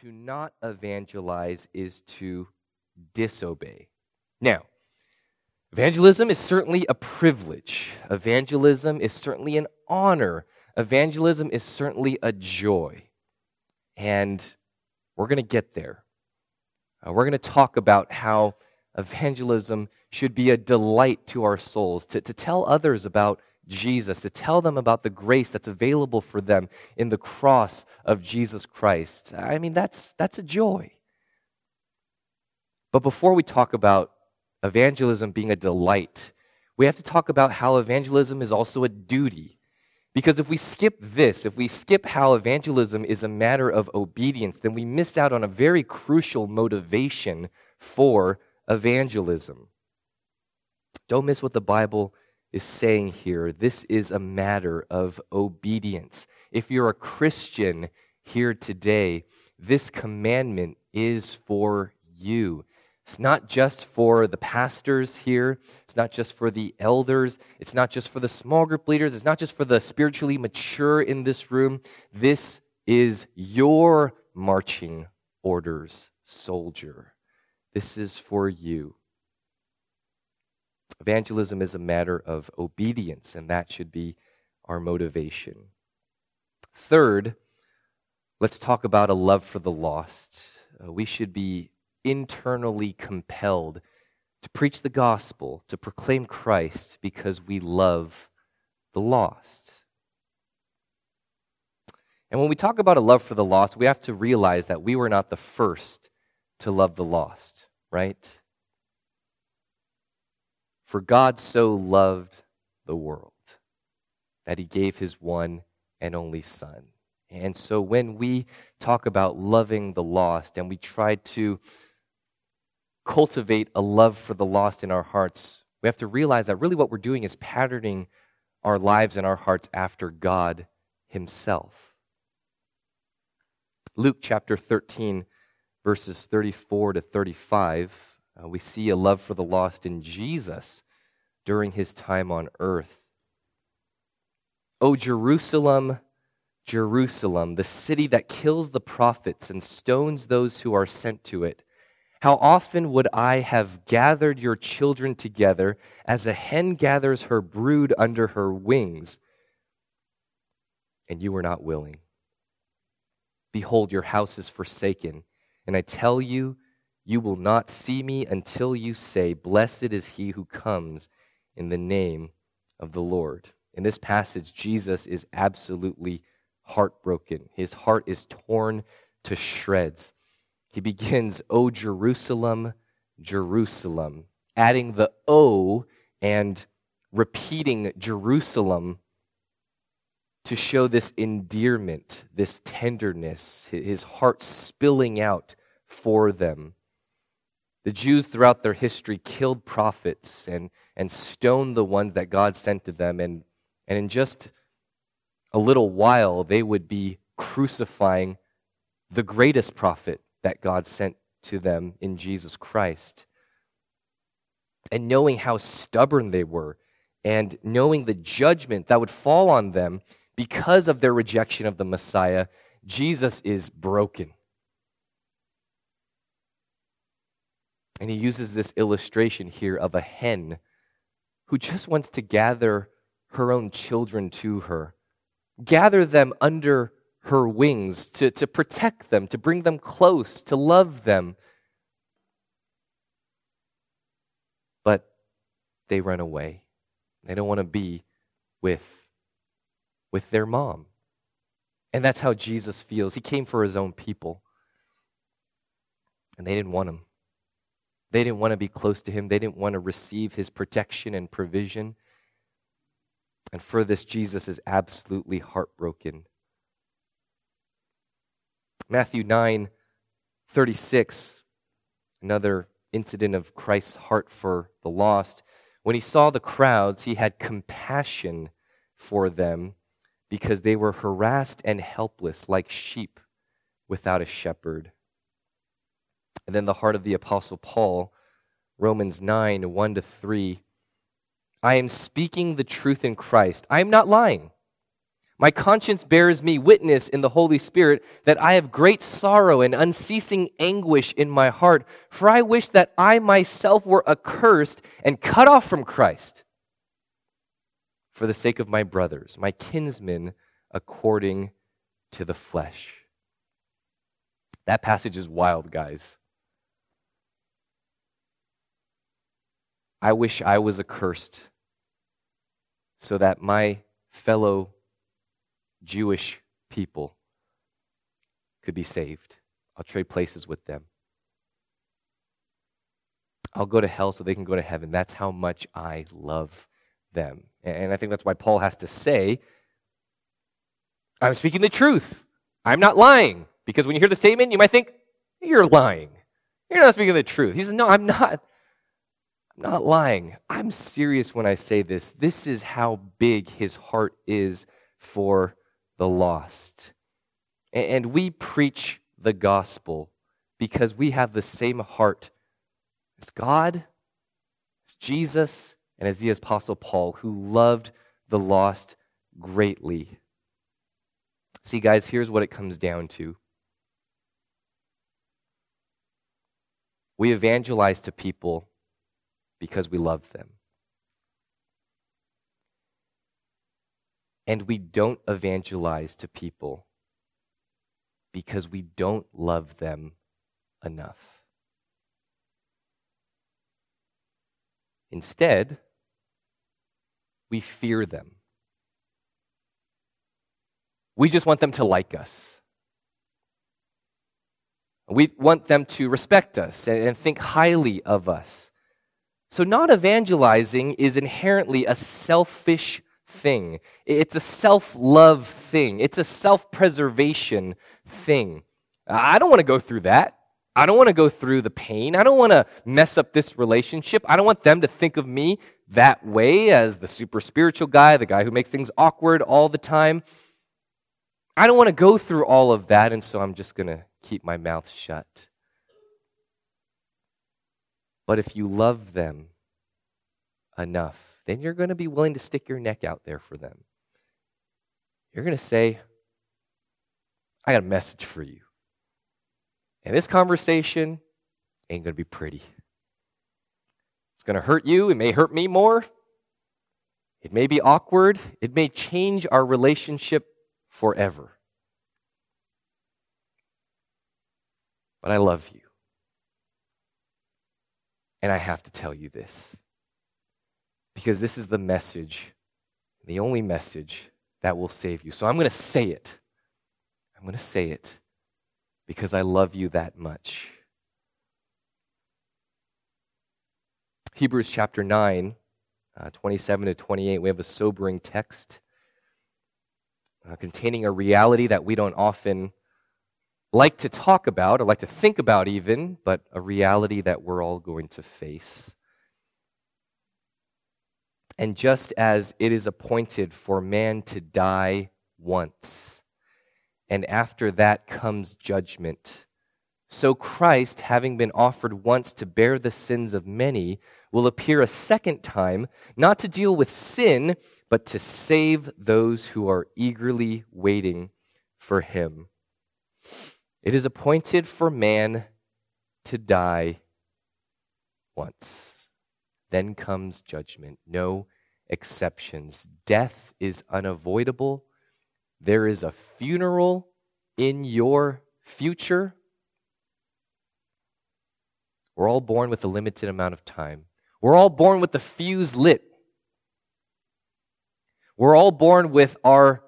to not evangelize is to disobey. Now, evangelism is certainly a privilege, evangelism is certainly an honor, evangelism is certainly a joy. And we're going to get there. Uh, we're going to talk about how evangelism should be a delight to our souls, to, to tell others about Jesus, to tell them about the grace that's available for them in the cross of Jesus Christ. I mean, that's, that's a joy. But before we talk about evangelism being a delight, we have to talk about how evangelism is also a duty. Because if we skip this, if we skip how evangelism is a matter of obedience, then we miss out on a very crucial motivation for evangelism. Don't miss what the Bible is saying here. This is a matter of obedience. If you're a Christian here today, this commandment is for you. It's not just for the pastors here. It's not just for the elders. It's not just for the small group leaders. It's not just for the spiritually mature in this room. This is your marching orders, soldier. This is for you. Evangelism is a matter of obedience, and that should be our motivation. Third, let's talk about a love for the lost. Uh, we should be internally compelled to preach the gospel, to proclaim Christ, because we love the lost. And when we talk about a love for the lost, we have to realize that we were not the first to love the lost, right? For God so loved the world that he gave his one and only Son. And so when we talk about loving the lost and we try to cultivate a love for the lost in our hearts, we have to realize that really what we're doing is patterning our lives and our hearts after God Himself. Luke chapter 13, verses 34 to 35, uh, we see a love for the lost in Jesus during his time on earth. O Jerusalem, Jerusalem, the city that kills the prophets and stones those who are sent to it. How often would I have gathered your children together as a hen gathers her brood under her wings, and you were not willing? Behold, your house is forsaken, and I tell you, you will not see me until you say, Blessed is he who comes in the name of the Lord. In this passage, Jesus is absolutely heartbroken. His heart is torn to shreds. He begins, O Jerusalem, Jerusalem, adding the O and repeating Jerusalem to show this endearment, this tenderness, his heart spilling out for them. The Jews throughout their history killed prophets and, and stoned the ones that God sent to them. And, and in just a little while, they would be crucifying the greatest prophet that God sent to them in Jesus Christ. And knowing how stubborn they were, and knowing the judgment that would fall on them because of their rejection of the Messiah, Jesus is broken. And he uses this illustration here of a hen who just wants to gather her own children to her, gather them under her wings to, to protect them, to bring them close, to love them. But they run away. They don't want to be with, with their mom. And that's how Jesus feels. He came for his own people, and they didn't want him. They didn't want to be close to him, they didn't want to receive his protection and provision. And for this, Jesus is absolutely heartbroken. Matthew 9 36, another incident of Christ's heart for the lost. When he saw the crowds, he had compassion for them because they were harassed and helpless like sheep without a shepherd. And then the heart of the Apostle Paul, Romans 9 1 to 3. I am speaking the truth in Christ. I am not lying. My conscience bears me witness in the Holy Spirit that I have great sorrow and unceasing anguish in my heart, for I wish that I myself were accursed and cut off from Christ for the sake of my brothers, my kinsmen, according to the flesh. That passage is wild, guys. I wish I was accursed so that my fellow Jewish people could be saved. I'll trade places with them. I'll go to hell so they can go to heaven. That's how much I love them. And I think that's why Paul has to say, I'm speaking the truth. I'm not lying. Because when you hear the statement, you might think, you're lying. You're not speaking the truth. He says, No, I'm not. I'm not lying. I'm serious when I say this. This is how big his heart is for the lost. And we preach the gospel because we have the same heart as God, as Jesus, and as the Apostle Paul, who loved the lost greatly. See, guys, here's what it comes down to. We evangelize to people because we love them. And we don't evangelize to people because we don't love them enough. Instead, we fear them. We just want them to like us. We want them to respect us and think highly of us. So, not evangelizing is inherently a selfish thing. It's a self love thing. It's a self preservation thing. I don't want to go through that. I don't want to go through the pain. I don't want to mess up this relationship. I don't want them to think of me that way as the super spiritual guy, the guy who makes things awkward all the time. I don't want to go through all of that, and so I'm just going to keep my mouth shut. But if you love them enough, then you're going to be willing to stick your neck out there for them. You're going to say, I got a message for you. And this conversation ain't going to be pretty. It's going to hurt you. It may hurt me more. It may be awkward. It may change our relationship forever. But I love you. And I have to tell you this because this is the message, the only message that will save you. So I'm going to say it. I'm going to say it because I love you that much. Hebrews chapter 9, uh, 27 to 28, we have a sobering text uh, containing a reality that we don't often like to talk about or like to think about, even, but a reality that we're all going to face. And just as it is appointed for man to die once, and after that comes judgment, so Christ, having been offered once to bear the sins of many, will appear a second time, not to deal with sin, but to save those who are eagerly waiting for him. It is appointed for man to die once. Then comes judgment. No exceptions. Death is unavoidable. There is a funeral in your future. We're all born with a limited amount of time. We're all born with the fuse lit. We're all born with our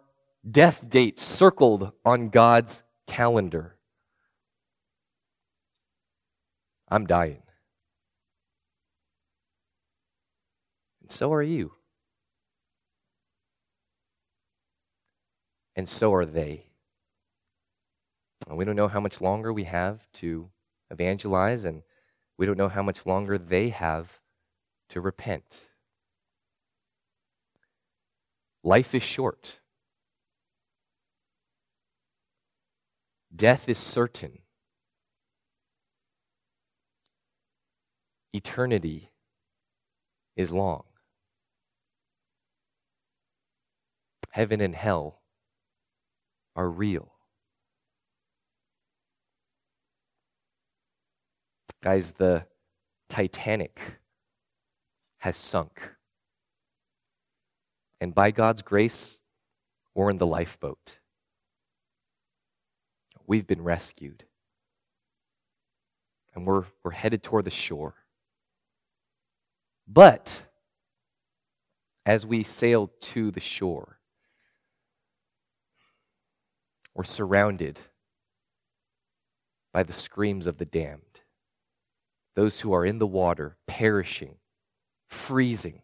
death date circled on God's calendar. I'm dying. And so are you. And so are they. And we don't know how much longer we have to evangelize, and we don't know how much longer they have to repent. Life is short. Death is certain. Eternity is long. heaven and hell are real. Guys, the Titanic has sunk. And by God's grace, we're in the lifeboat. We've been rescued. And we're, we're headed toward the shore. But as we sail to the shore, we're surrounded by the screams of the damned. Those who are in the water, perishing, freezing,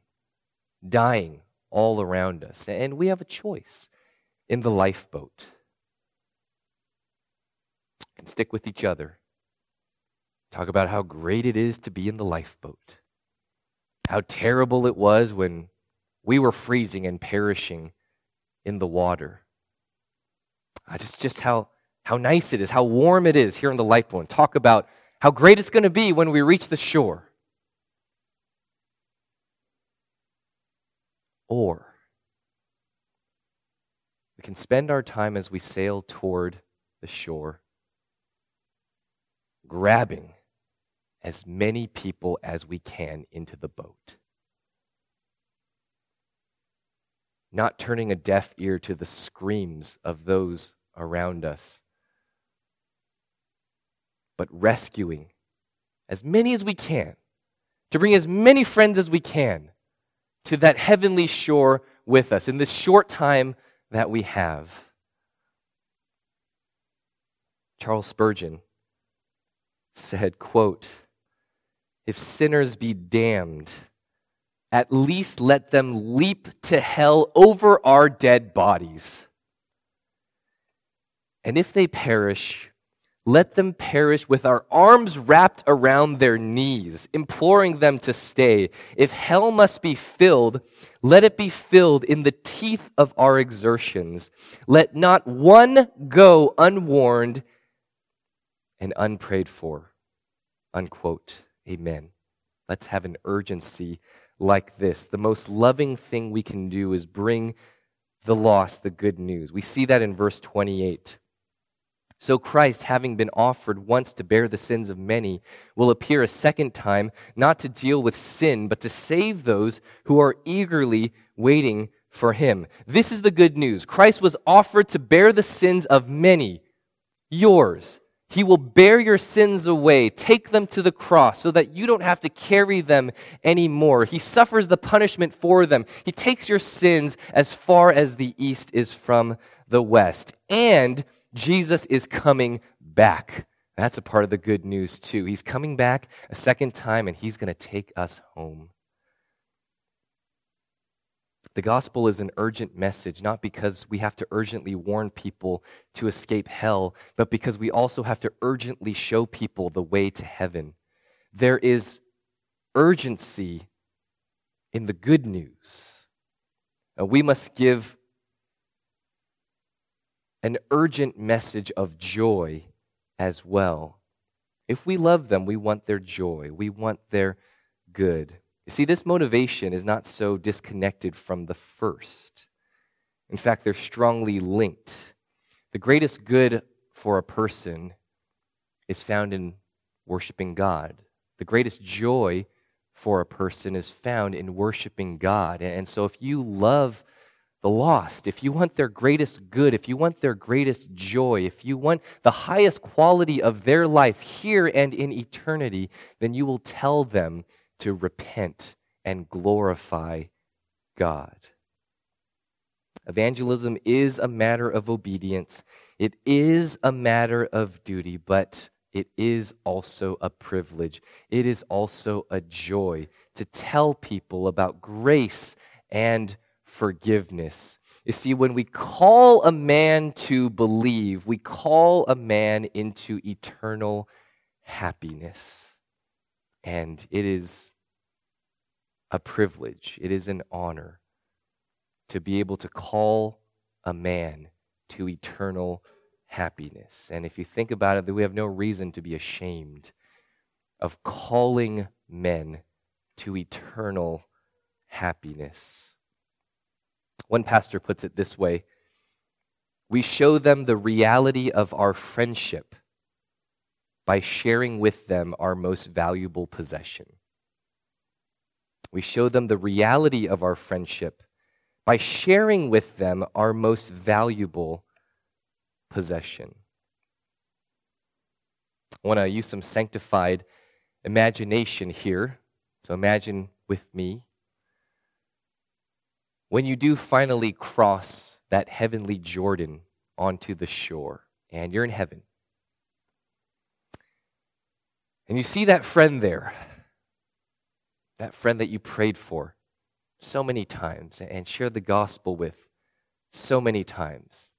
dying all around us. And we have a choice in the lifeboat. We can stick with each other. Talk about how great it is to be in the lifeboat. How terrible it was when we were freezing and perishing in the water. Just, just how, how nice it is, how warm it is here on the lifeboat. Talk about how great it's going to be when we reach the shore. Or we can spend our time as we sail toward the shore grabbing as many people as we can into the boat. Not turning a deaf ear to the screams of those around us, but rescuing as many as we can, to bring as many friends as we can to that heavenly shore with us in this short time that we have. Charles Spurgeon said, quote, if sinners be damned, at least let them leap to hell over our dead bodies. And if they perish, let them perish with our arms wrapped around their knees, imploring them to stay. If hell must be filled, let it be filled in the teeth of our exertions. Let not one go unwarned and unprayed for. Unquote. Amen. Let's have an urgency like this. The most loving thing we can do is bring the lost the good news. We see that in verse 28. So Christ, having been offered once to bear the sins of many, will appear a second time, not to deal with sin, but to save those who are eagerly waiting for him. This is the good news. Christ was offered to bear the sins of many, yours. He will bear your sins away, take them to the cross so that you don't have to carry them anymore. He suffers the punishment for them. He takes your sins as far as the east is from the west. And Jesus is coming back. That's a part of the good news, too. He's coming back a second time and he's going to take us home. The gospel is an urgent message, not because we have to urgently warn people to escape hell, but because we also have to urgently show people the way to heaven. There is urgency in the good news. Uh, we must give an urgent message of joy as well. If we love them, we want their joy, we want their good. You see, this motivation is not so disconnected from the first. In fact, they're strongly linked. The greatest good for a person is found in worshiping God. The greatest joy for a person is found in worshiping God. And so, if you love the lost, if you want their greatest good, if you want their greatest joy, if you want the highest quality of their life here and in eternity, then you will tell them to repent and glorify God. Evangelism is a matter of obedience, it is a matter of duty, but it is also a privilege. It is also a joy to tell people about grace and forgiveness. You see, when we call a man to believe, we call a man into eternal happiness. And it is a privilege, it is an honor to be able to call a man to eternal happiness. And if you think about it, we have no reason to be ashamed of calling men to eternal happiness. One pastor puts it this way We show them the reality of our friendship by sharing with them our most valuable possession. We show them the reality of our friendship by sharing with them our most valuable possession. I want to use some sanctified imagination here. So imagine with me. When you do finally cross that heavenly Jordan onto the shore, and you're in heaven, and you see that friend there, that friend that you prayed for so many times and shared the gospel with so many times.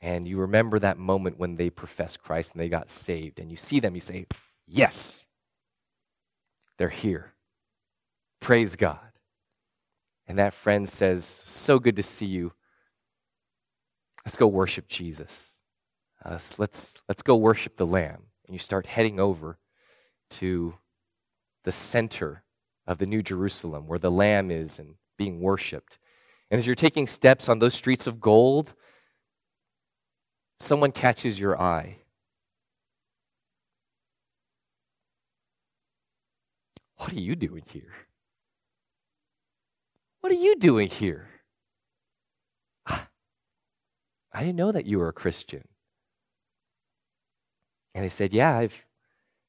And you remember that moment when they professed Christ and they got saved, and you see them, you say, Yes, they're here. Praise God. And that friend says, So good to see you. Let's go worship Jesus. Uh, let's, let's go worship the Lamb. And you start heading over to the center of the New Jerusalem where the Lamb is and being worshiped. And as you're taking steps on those streets of gold, someone catches your eye. What are you doing here? What are you doing here? Ah, I didn't know that you were a Christian. And they said, Yeah, I've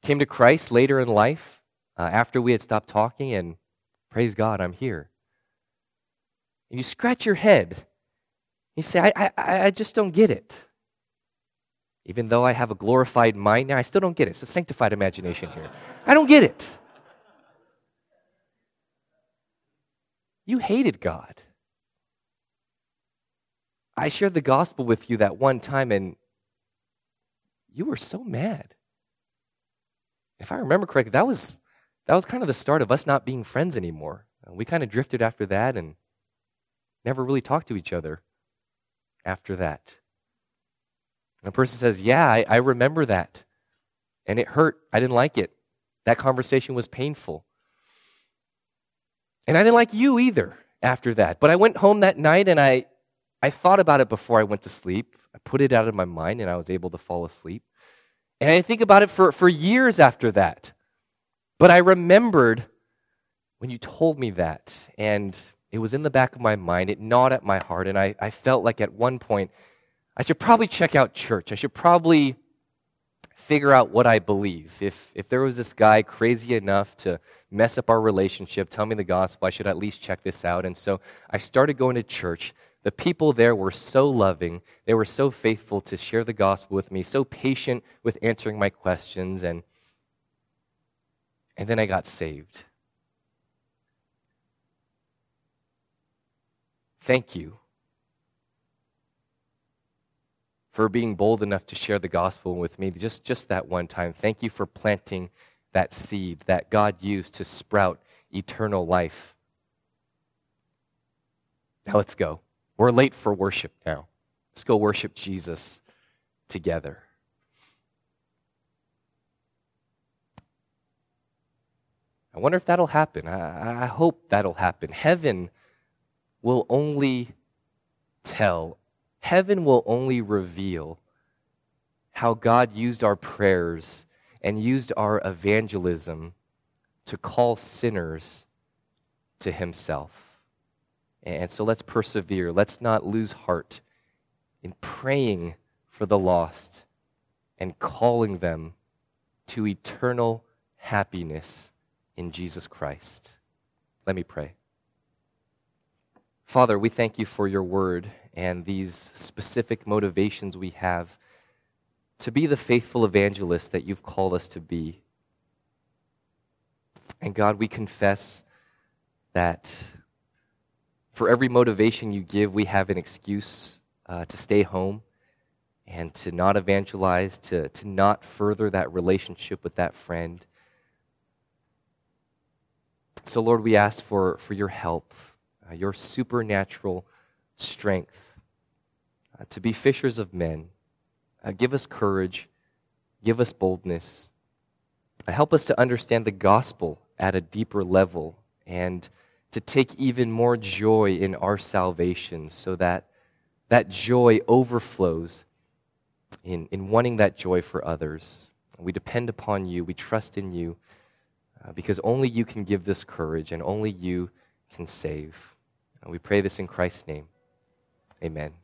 came to Christ later in life uh, after we had stopped talking, and praise God, I'm here. And you scratch your head. You say, I, I, I just don't get it. Even though I have a glorified mind now, I still don't get it. It's a sanctified imagination here. I don't get it. You hated God. I shared the gospel with you that one time, and you were so mad. If I remember correctly, that was that was kind of the start of us not being friends anymore. We kind of drifted after that and never really talked to each other after that. And a person says, Yeah, I, I remember that. And it hurt. I didn't like it. That conversation was painful. And I didn't like you either after that. But I went home that night and I, I thought about it before I went to sleep. I put it out of my mind and I was able to fall asleep. And I think about it for, for years after that. But I remembered when you told me that, and it was in the back of my mind. It gnawed at my heart, and I, I felt like at one point I should probably check out church. I should probably figure out what I believe. If, if there was this guy crazy enough to mess up our relationship, tell me the gospel, I should at least check this out. And so I started going to church. The people there were so loving. They were so faithful to share the gospel with me, so patient with answering my questions. And and then I got saved. Thank you for being bold enough to share the gospel with me just, just that one time. Thank you for planting that seed that God used to sprout eternal life. Now let's go. We're late for worship now. Let's go worship Jesus together. I wonder if that'll happen. I, I hope that'll happen. Heaven will only tell, heaven will only reveal how God used our prayers and used our evangelism to call sinners to Himself. And so let's persevere. Let's not lose heart in praying for the lost and calling them to eternal happiness in Jesus Christ. Let me pray. Father, we thank you for your word and these specific motivations we have to be the faithful evangelist that you've called us to be. And God, we confess that for every motivation you give, we have an excuse uh, to stay home and to not evangelize, to, to not further that relationship with that friend. So, Lord, we ask for, for your help, uh, your supernatural strength uh, to be fishers of men. Uh, give us courage, give us boldness. Uh, help us to understand the gospel at a deeper level and to take even more joy in our salvation so that that joy overflows in, in wanting that joy for others. We depend upon you, we trust in you, uh, because only you can give this courage and only you can save. And we pray this in Christ's name. Amen.